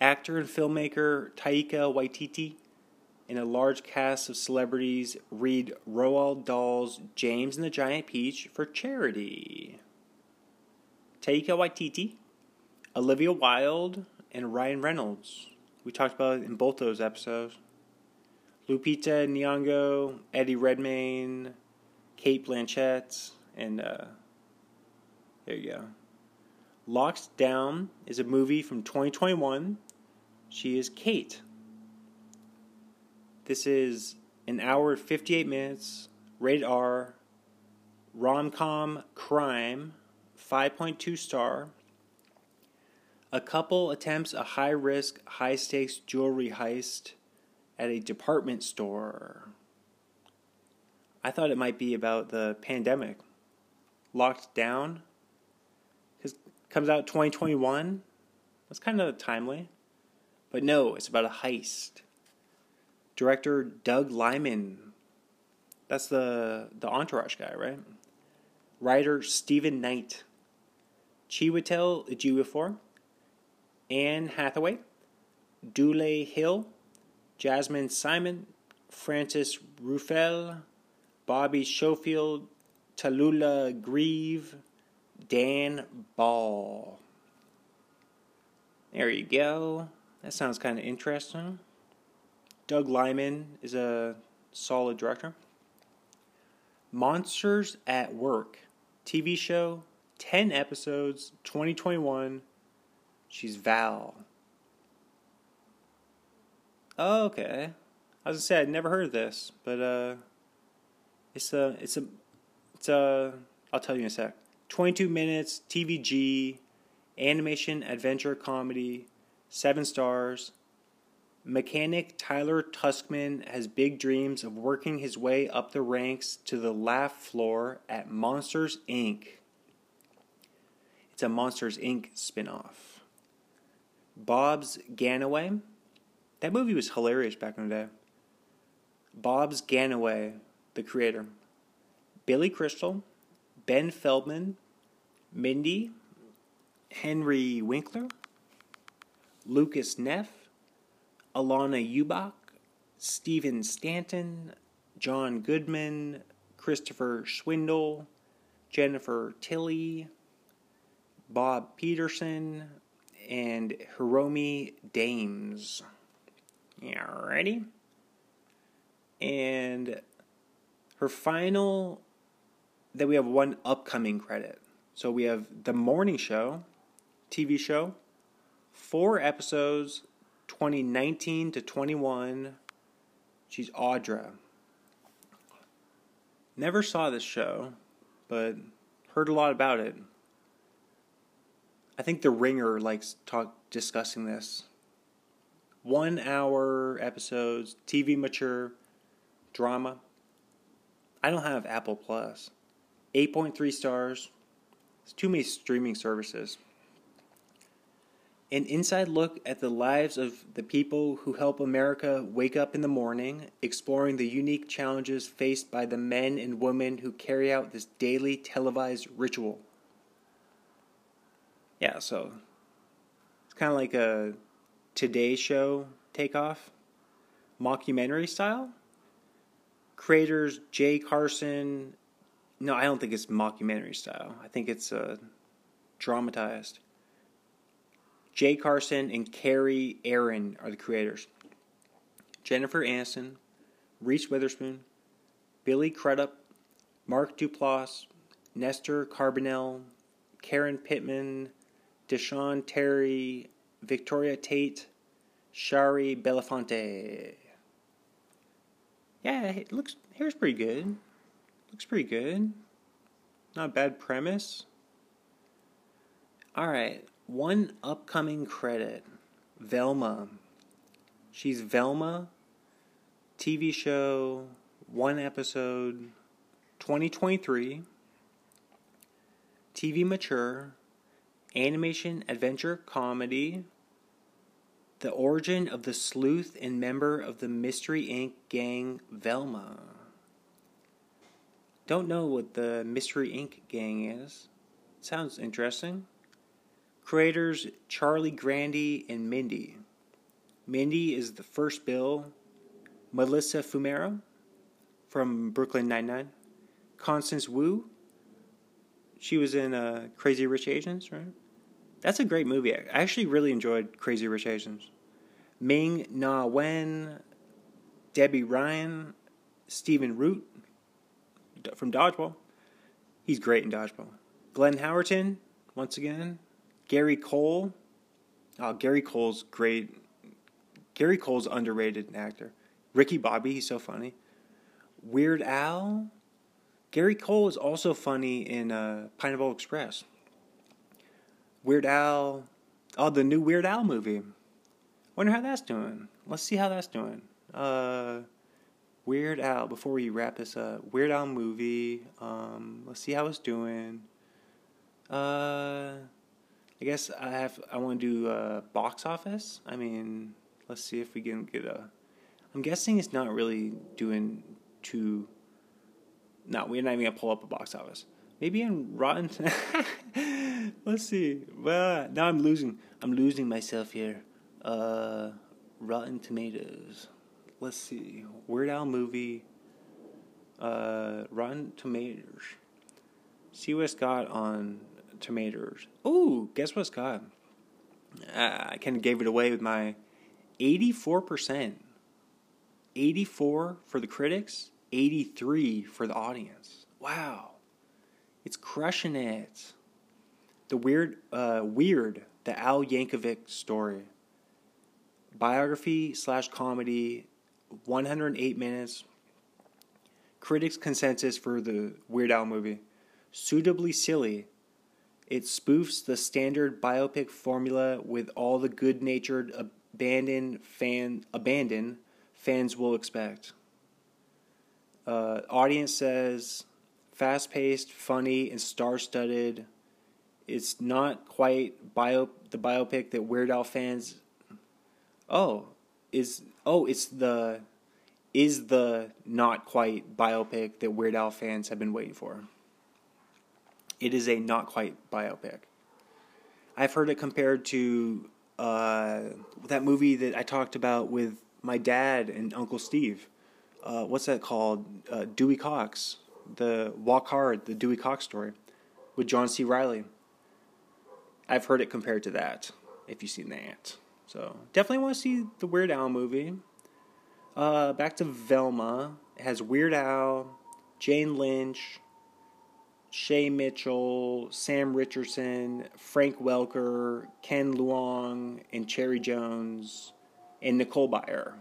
actor and filmmaker Taika Waititi and a large cast of celebrities read Roald Dahl's James and the Giant Peach for charity. Taika Waititi, Olivia Wilde, and Ryan Reynolds. We talked about in both those episodes. Lupita Nyong'o, Eddie Redmayne, Cate Blanchett, and uh, there you go. Locked Down is a movie from 2021 she is Kate. This is an hour 58 minutes, rated R, rom com crime, 5.2 star. A couple attempts a high risk, high stakes jewelry heist at a department store. I thought it might be about the pandemic. Locked down. Because comes out 2021. That's kind of timely. But no, it's about a heist. Director Doug Liman. That's the the Entourage guy, right? Writer Steven Knight. Chiwetel Ejiofor. Anne Hathaway. Dule Hill. Jazmyn Simon. Frances Ruffelle. Bobby Schofield. Tallulah Grieve. Dan Ball. There you go. That sounds kind of interesting. Doug Liman is a solid director. Monsters at Work TV show, 10 episodes, 2021. She's Val. Oh, okay. I was gonna say I'd never heard of this, but uh, it's a it's a it's a I'll tell you in a sec. 22 minutes TVG animation adventure comedy seven stars. Mechanic Tyler Tuskman has big dreams of working his way up the ranks to the laugh floor at Monsters Inc. It's a Monsters Inc. spinoff. Bobs Gannaway. That movie was hilarious back in the day. Bobs Gannaway, the creator. Billy Crystal, Ben Feldman, Mindy, Henry Winkler, Lucas Neff, Alana Ubach, Stephen Stanton, John Goodman, Christopher Schwindel, Jennifer Tilly, Bob Peterson, and Hiromi Dames. Ready? And her final, then we have one upcoming credit. So we have The Morning Show, TV show, four episodes, 2019 to 21. She's Audra. Never saw this show, but heard a lot about it. I think The Ringer likes talk discussing this. One hour episodes, TV mature, drama. I don't have Apple Plus. 8.3 stars. It's too many streaming services. An inside look at the lives of the people who help America wake up in the morning, exploring the unique challenges faced by the men and women who carry out this daily televised ritual. Yeah, so it's kind of like a Today Show takeoff, mockumentary style. Creators Jay Carson. No, I don't think it's mockumentary style. I think it's uh, dramatized. Jay Carson and Kerry Ehrin are the creators. Jennifer Aniston, Reese Witherspoon, Billy Crudup, Mark Duplass, Nestor Carbonell, Karen Pittman, Desean Terry, Victoria Tate, Shari Belafonte. Yeah, it looks here's pretty good. Looks pretty good. Not a bad premise. All right, one upcoming credit. Velma. She's Velma. TV show, one episode, 2023. TV mature, animation adventure comedy, the origin of the sleuth and member of the Mystery Inc. gang Velma. Don't know what the Mystery Inc. gang is. Sounds interesting. Creators Charlie Grandy and Mindy. Mindy is the first bill. Melissa Fumero from Brooklyn Nine-Nine. Constance Wu. She was in uh, Crazy Rich Asians, right? That's a great movie. I actually really enjoyed Crazy Rich Asians. Ming Na Wen, Debby Ryan, Stephen Root from Dodgeball. He's great in Dodgeball. Glenn Howerton, once again. Gary Cole. Oh, Gary Cole's great. Gary Cole's underrated actor. Ricky Bobby, he's so funny. Weird Al. Gary Cole is also funny in uh, Pineapple Express. Weird Al. Oh, the new Weird Al movie. Wonder how that's doing. Let's see how that's doing. Uh, Weird Al. Before we wrap this up, Weird Al movie. Um, let's see how it's doing. Uh, I guess I have. I want to do uh, box office. I mean, let's see if we can get a. I'm guessing it's not really doing too. No, we're not even gonna pull up a box office. Maybe in Rotten. (laughs) Let's see. Well, now I'm losing. I'm losing myself here. Uh, Rotten Tomatoes. Let's see. Weird Al movie. Uh, Rotten Tomatoes. See what it's got on Tomatoes. Oh, guess what it's got? Uh, I kind of gave it away with my 84%. 84 for the critics, 83 for the audience. Wow. It's crushing it. The weird, uh, weird, the Al Yankovic story. Biography slash comedy, 108 minutes. Critics' consensus for the Weird Al movie. Suitably silly. It spoofs the standard biopic formula with all the good natured abandon fan abandon fans will expect. Uh, audience says fast paced, funny, and star studded it's not quite bio the biopic that Weird Al fans. Oh, is oh it's the is the not quite biopic that Weird Al fans have been waiting for. It is a not quite biopic. I've heard it compared to uh, that movie that I talked about with my dad and Uncle Steve. Uh, what's that called? Uh, Dewey Cox, the Walk Hard, the Dewey Cox story, with John C. Reilly. I've heard it compared to that. If you've seen that, so definitely want to see the Weird Al movie. Uh, back to Velma. It has Weird Al, Jane Lynch, Shay Mitchell, Sam Richardson, Frank Welker, Ken Leung, and Cherry Jones, and Nicole Byer.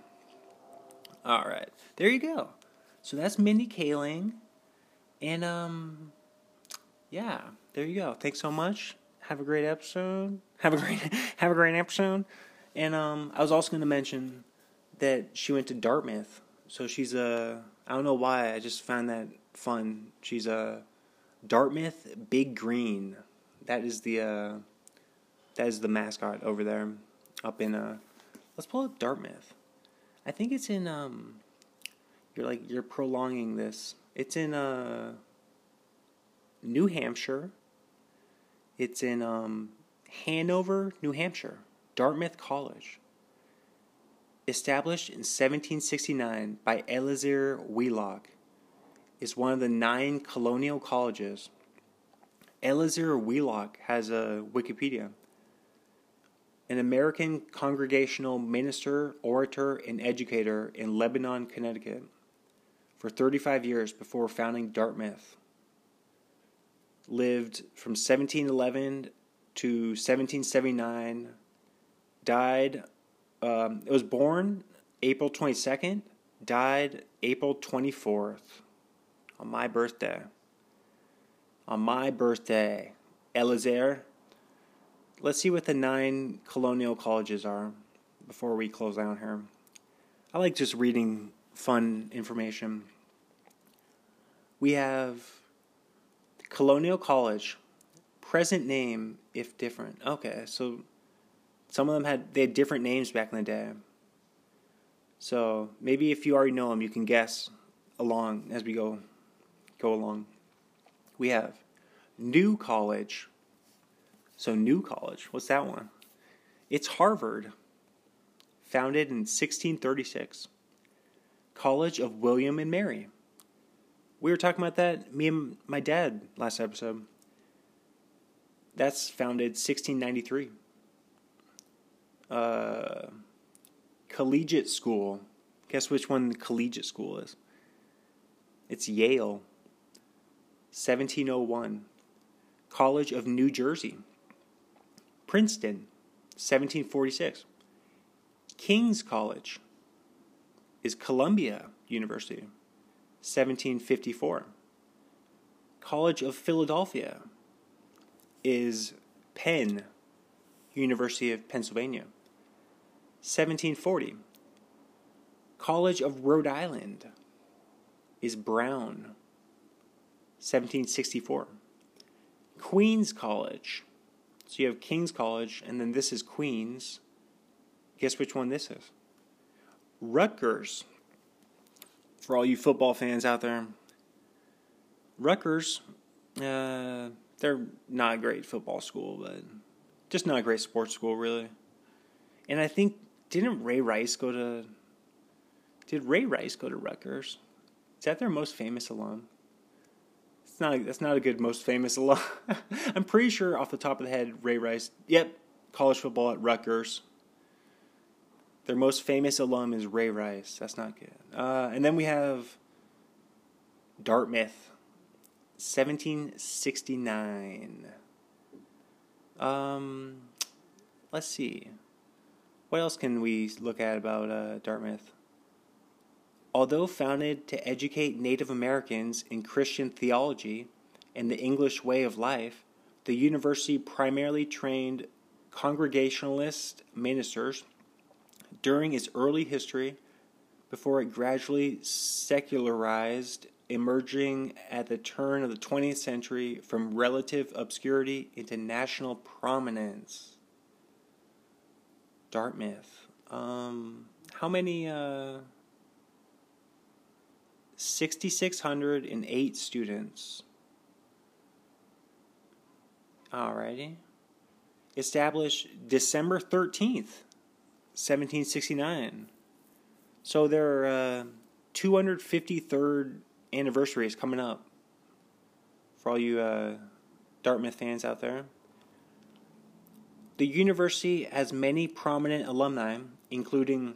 All right, there you go. So that's Mindy Kaling, and um, yeah, there you go. Thanks so much. Have a great episode. Have a great (laughs) have a great episode. And um, I was also going to mention that she went to Dartmouth. So she's a I don't know why I just found that fun. She's a Dartmouth Big Green. That is the uh, that is the mascot over there, up in uh. Let's pull up Dartmouth. I think it's in um. You're like you're prolonging this. It's in uh. New Hampshire. It's in um, Hanover, New Hampshire. Dartmouth College. Established in 1769 by Eleazar Wheelock is one of the nine colonial colleges. Eleazar Wheelock has a Wikipedia. An American congregational minister, orator, and educator in Lebanon, Connecticut, for 35 years before founding Dartmouth. Lived from 1711 to 1779. Died, um, it was born April 22nd, died April 24th on my birthday. On my birthday, Eleazar. Let's see what the nine colonial colleges are before we close down here. I like just reading fun information. We have Colonial College, present name if different. Okay, so some of them had they had different names back in the day. So maybe if you already know them, you can guess along as we go go along. We have New College. So, New College, what's that one? It's Harvard, founded in 1636. College of William and Mary. We were talking about that, me and my dad, last episode. That's founded 1693. Uh, collegiate school. Guess which one the collegiate school is? It's Yale. 1701, College of New Jersey. Princeton, 1746. King's College is Columbia University, 1754. College of Philadelphia is Penn, University of Pennsylvania, 1740. College of Rhode Island is Brown, 1764. Queens College. So you have King's College, and then this is Queens. Guess which one this is? Rutgers. For all you football fans out there, Rutgers, uh, they're not a great football school, but just not a great sports school, really. And I think, didn't Ray Rice go to. Did Ray Rice go to Rutgers? Is that their most famous alum? It's not. That's not a good most famous alum. (laughs) I'm pretty sure off the top of the head, Ray Rice. Yep, college football at Rutgers. Their most famous alum is Ray Rice. That's not good. Uh, and then we have Dartmouth, 1769. Um, let's see. What else can we look at about uh, Dartmouth? Although founded to educate Native Americans in Christian theology and the English way of life, the university primarily trained Congregationalist ministers during its early history before it gradually secularized, emerging at the turn of the 20th century from relative obscurity into national prominence. Dartmouth. Um, how many. Uh, 6,608 students. Alrighty. established December 13th, 1769. So their uh, 253rd anniversary is coming up for all you uh, Dartmouth fans out there. The university has many prominent alumni, including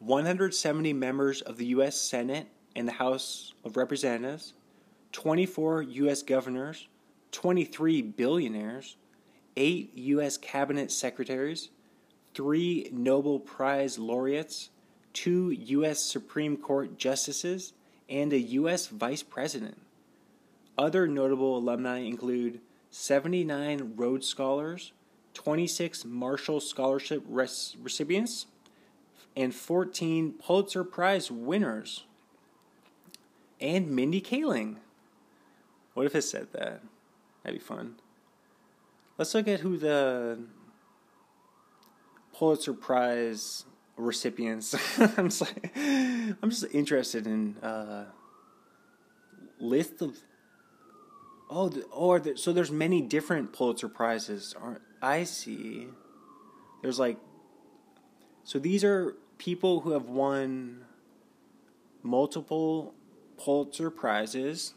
170 members of the U.S. Senate and the House of Representatives, 24 U.S. governors, 23 billionaires, 8 U.S. cabinet secretaries, 3 Nobel Prize laureates, 2 U.S. Supreme Court justices, and a U.S. vice president. Other notable alumni include 79 Rhodes Scholars, 26 Marshall Scholarship recipients, and 14 Pulitzer Prize winners. And Mindy Kaling. What if it said that? That'd be fun. Let's look at who the Pulitzer Prize recipients. (laughs) I'm just like, I'm just interested in uh, list of. Oh, or oh, so there's many different Pulitzer prizes. Aren't I see? There's like, so these are people who have won multiple Pulitzer prizes.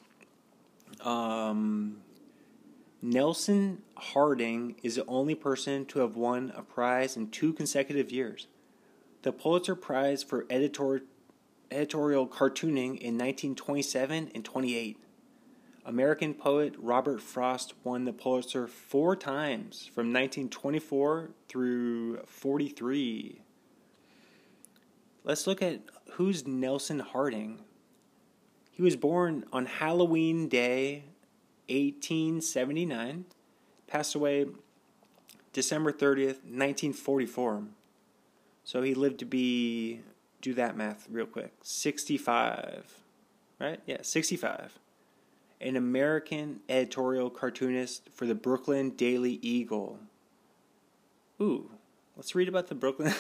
Um, Nelson Harding is the only person to have won a prize in two consecutive years. The Pulitzer Prize for editor, editorial cartooning in 1927 and 28. American poet Robert Frost won the Pulitzer four times from 1924 through 43. Let's look at who's Nelson Harding. He was born on Halloween Day, 1879, passed away December 30th, 1944. So he lived to be, do that math real quick, 65, right? Yeah, 65 an American editorial cartoonist for the Brooklyn Daily Eagle. Ooh, let's read about the Brooklyn.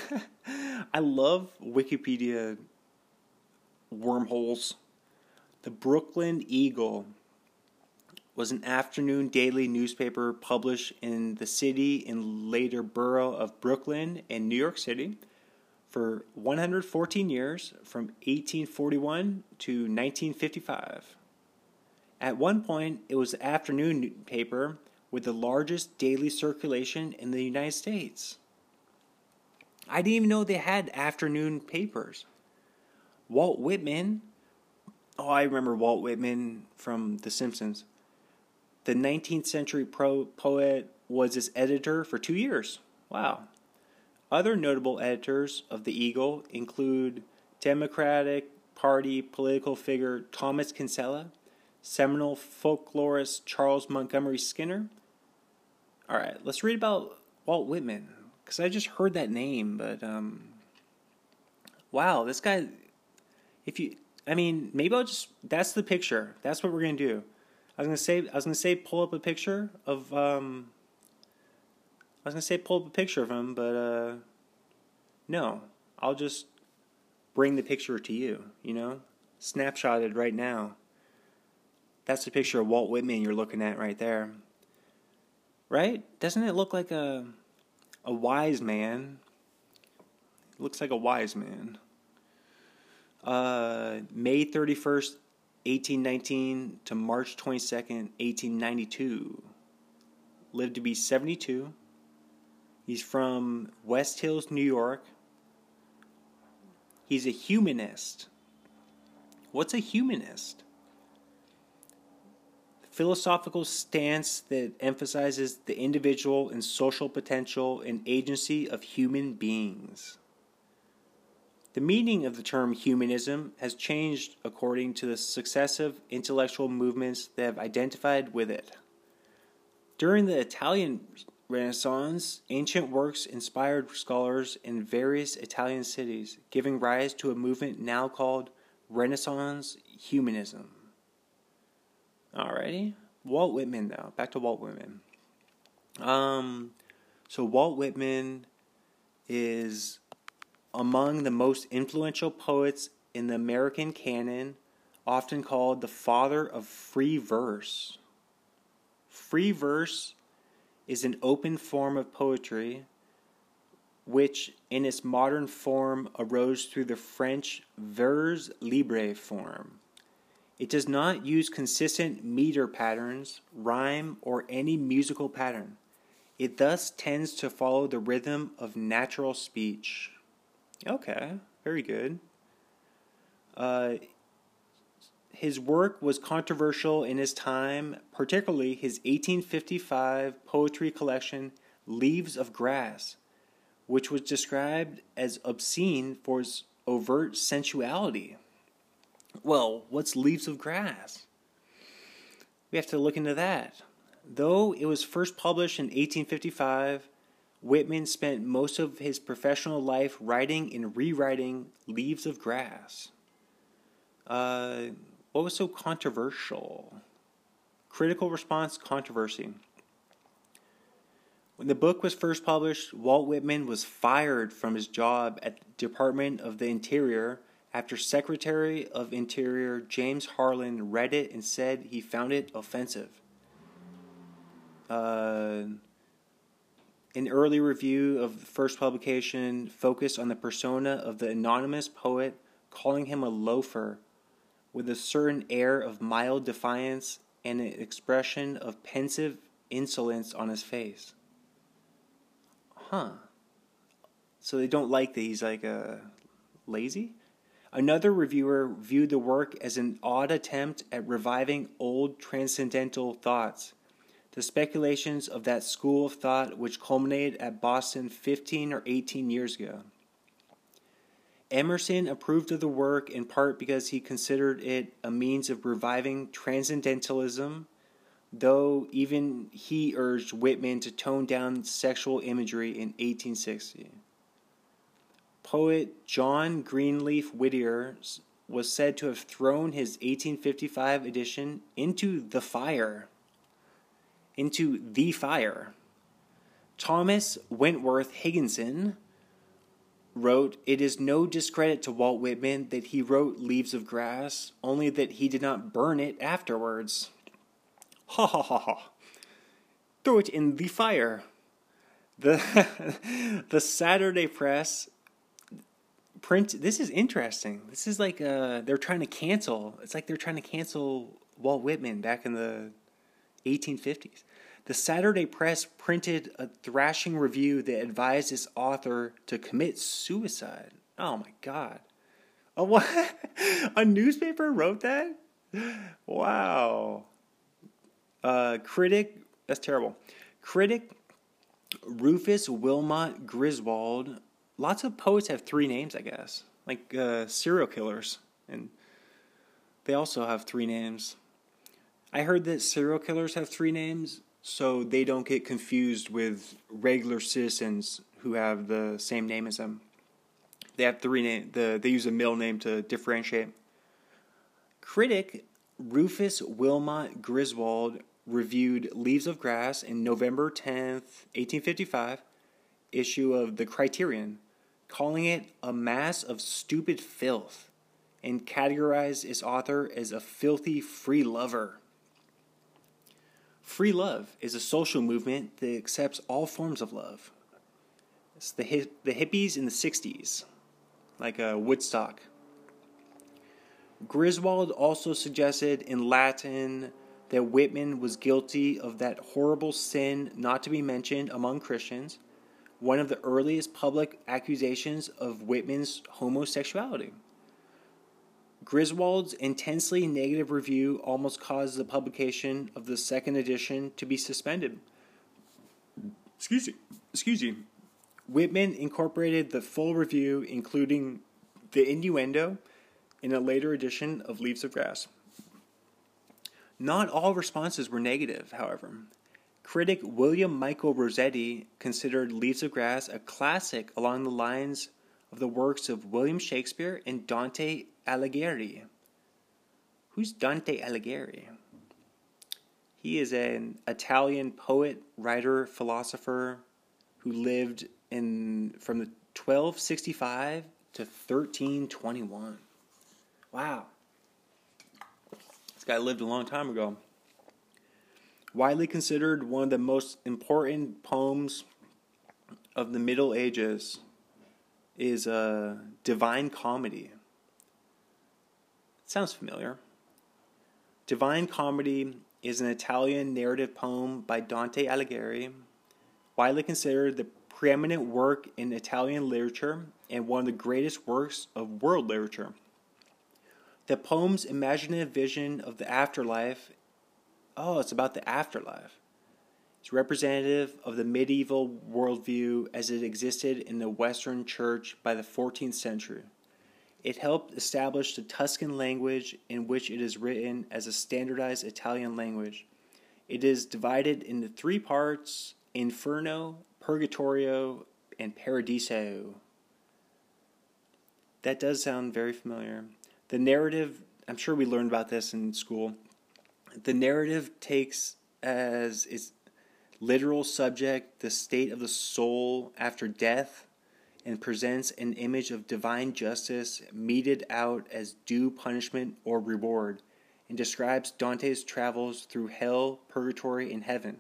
(laughs) I love Wikipedia wormholes. The Brooklyn Eagle was an afternoon daily newspaper published in the city and later borough of Brooklyn in New York City for 114 years from 1841 to 1955. At one point, it was the afternoon paper with the largest daily circulation in the United States. I didn't even know they had afternoon papers. Walt Whitman, oh, I remember Walt Whitman from The Simpsons. The 19th century pro- poet was its editor for two years. Wow. Other notable editors of The Eagle include Democratic Party political figure Thomas Kinsella seminal folklorist Charles Montgomery Skinner. All right, let's read about Walt Whitman because I just heard that name, but um, wow, this guy. If you, I mean, maybe I'll just. That's the picture. That's what we're gonna do. I was gonna say. I was gonna say pull up a picture of. Um, I was gonna say pull up a picture of him, but uh, no. I'll just bring the picture to you. You know, snapshotted right now. That's the picture of Walt Whitman you're looking at right there. Right? Doesn't it look like a a wise man? Looks like a wise man. Uh, May 31st, 1819 to March 22nd, 1892. Lived to be 72. He's from West Hills, New York. He's a humanist. What's a humanist? philosophical stance that emphasizes the individual and social potential and agency of human beings. The meaning of the term humanism has changed according to the successive intellectual movements that have identified with it. During the Italian Renaissance, ancient works inspired scholars in various Italian cities, giving rise to a movement now called Renaissance humanism. Alrighty. Walt Whitman, though. Back to Walt Whitman. Um, so Walt Whitman is among the most influential poets in the American canon, often called the father of free verse. Free verse is an open form of poetry which in its modern form arose through the French vers libre form. It does not use consistent meter patterns, rhyme, or any musical pattern. It thus tends to follow the rhythm of natural speech. Okay, very good. Uh, his work was controversial in his time, particularly his 1855 poetry collection, Leaves of Grass, which was described as obscene for its overt sensuality. Well, what's Leaves of Grass? We have to look into that. Though it was first published in 1855, Whitman spent most of his professional life writing and rewriting Leaves of Grass. Uh, what was so controversial? Critical response controversy. When the book was first published, Walt Whitman was fired from his job at the Department of the Interior after Secretary of Interior James Harlan read it and said he found it offensive. Uh, an early review of the first publication focused on the persona of the anonymous poet, calling him a loafer with a certain air of mild defiance and an expression of pensive insolence on his face huh. So they don't like that he's like uh, lazy. Another reviewer viewed the work as an odd attempt at reviving old transcendental thoughts, the speculations of that school of thought which culminated at Boston 15 or 18 years ago. Emerson approved of the work in part because he considered it a means of reviving transcendentalism though even he urged Whitman to tone down sexual imagery in 1860. Poet John Greenleaf Whittier was said to have thrown his 1855 edition into the fire. Into the fire. Thomas Wentworth Higginson wrote, It is no discredit to Walt Whitman that he wrote Leaves of Grass, only that he did not burn it afterwards. Ha ha ha ha. Throw it in the fire. The (laughs) the Saturday press print this is interesting. This is like uh they're trying to cancel. It's like they're trying to cancel Walt Whitman back in the 1850s. The Saturday Press printed a thrashing review that advised its author to commit suicide. Oh my god. A what? (laughs) A newspaper wrote that? Wow. Uh, critic, that's terrible. Critic Rufus Wilmot Griswold. Lots of poets have three names, I guess, like uh, serial killers, and they also have three names. I heard that serial killers have three names, so they don't get confused with regular citizens who have the same name as them. They have three name. The they use a middle name to differentiate. Critic Rufus Wilmot Griswold reviewed Leaves of Grass in November 10th, 1855 issue of The Criterion, calling it a mass of stupid filth and categorized its author as a filthy free lover. Free love is a social movement that accepts all forms of love. It's the, the hippies in the 60s, like uh, Woodstock. Griswold also suggested in Latin that Whitman was guilty of that horrible sin not to be mentioned among Christians, one of the earliest public accusations of Whitman's homosexuality. Griswold's intensely negative review almost caused the publication of the second edition to be suspended. Excuse me. Excuse me. Whitman incorporated the full review, including the innuendo, in a later edition of Leaves of Grass. Not all responses were negative, however. Critic William Michael Rossetti considered Leaves of Grass a classic along the lines of the works of William Shakespeare and Dante Alighieri. Who's Dante Alighieri? He is an Italian poet, writer, philosopher who lived in from the 1265 to 1321. Wow This guy lived a long time ago. widely considered one of the most important poems of the Middle Ages, is a Divine Comedy. Sounds familiar. Divine Comedy is an Italian narrative poem by Dante Alighieri, widely considered the preeminent work in Italian literature and one of the greatest works of world literature. The poem's imaginative vision of the afterlife oh, it's about the afterlife. It's representative of the medieval worldview as it existed in the Western Church by the 14th century. It helped establish the Tuscan language in which it is written as a standardized Italian language. It is divided into three parts Inferno, Purgatorio, and Paradiso. That does sound very familiar. The narrative, I'm sure we learned about this in school. The narrative takes as its literal subject the state of the soul after death and presents an image of divine justice meted out as due punishment or reward, and describes Dante's travels through hell, purgatory, and heaven.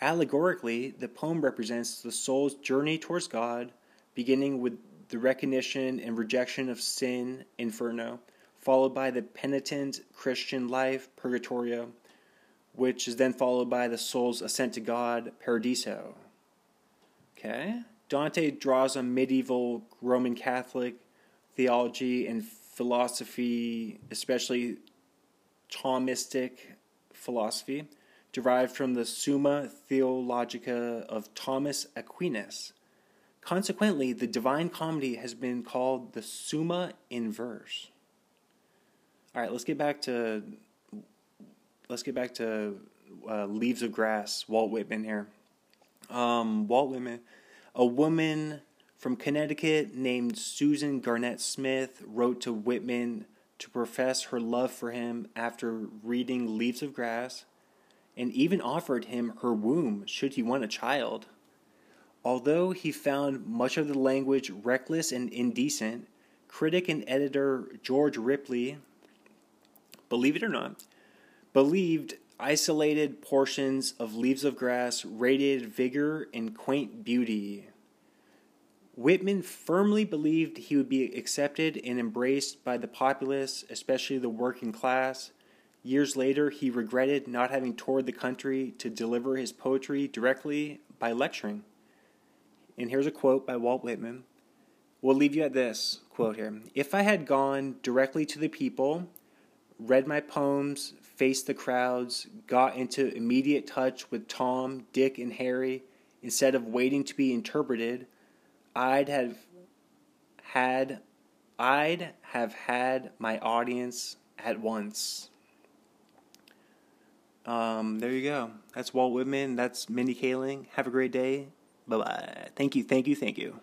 Allegorically, the poem represents the soul's journey towards God, beginning with the recognition and rejection of sin, inferno, followed by the penitent Christian life, purgatorio, which is then followed by the soul's ascent to God, paradiso. Okay? Dante draws on medieval Roman Catholic theology and philosophy, especially Thomistic philosophy, derived from the Summa Theologica of Thomas Aquinas. Consequently, the Divine Comedy has been called the Summa in verse. All right, let's get back to let's get back to uh, Leaves of Grass. Walt Whitman here. Um, Walt Whitman, a woman from Connecticut named Susan Garnett Smith, wrote to Whitman to profess her love for him after reading Leaves of Grass and even offered him her womb should he want a child. Although he found much of the language reckless and indecent, critic and editor George Ripley, believe it or not, believed isolated portions of Leaves of Grass radiated vigor and quaint beauty. Whitman firmly believed he would be accepted and embraced by the populace, especially the working class, Years later, he regretted not having toured the country to deliver his poetry directly by lecturing. And here's a quote by Walt Whitman. We'll leave you at this quote here. If I had gone directly to the people, read my poems, faced the crowds, got into immediate touch with Tom, Dick, and Harry, instead of waiting to be interpreted, I'd have had I'd have had my audience at once. Um, there you go. That's Walt Whitman. That's Mindy Kaling. Have a great day. Bye bye. Thank you. Thank you. Thank you.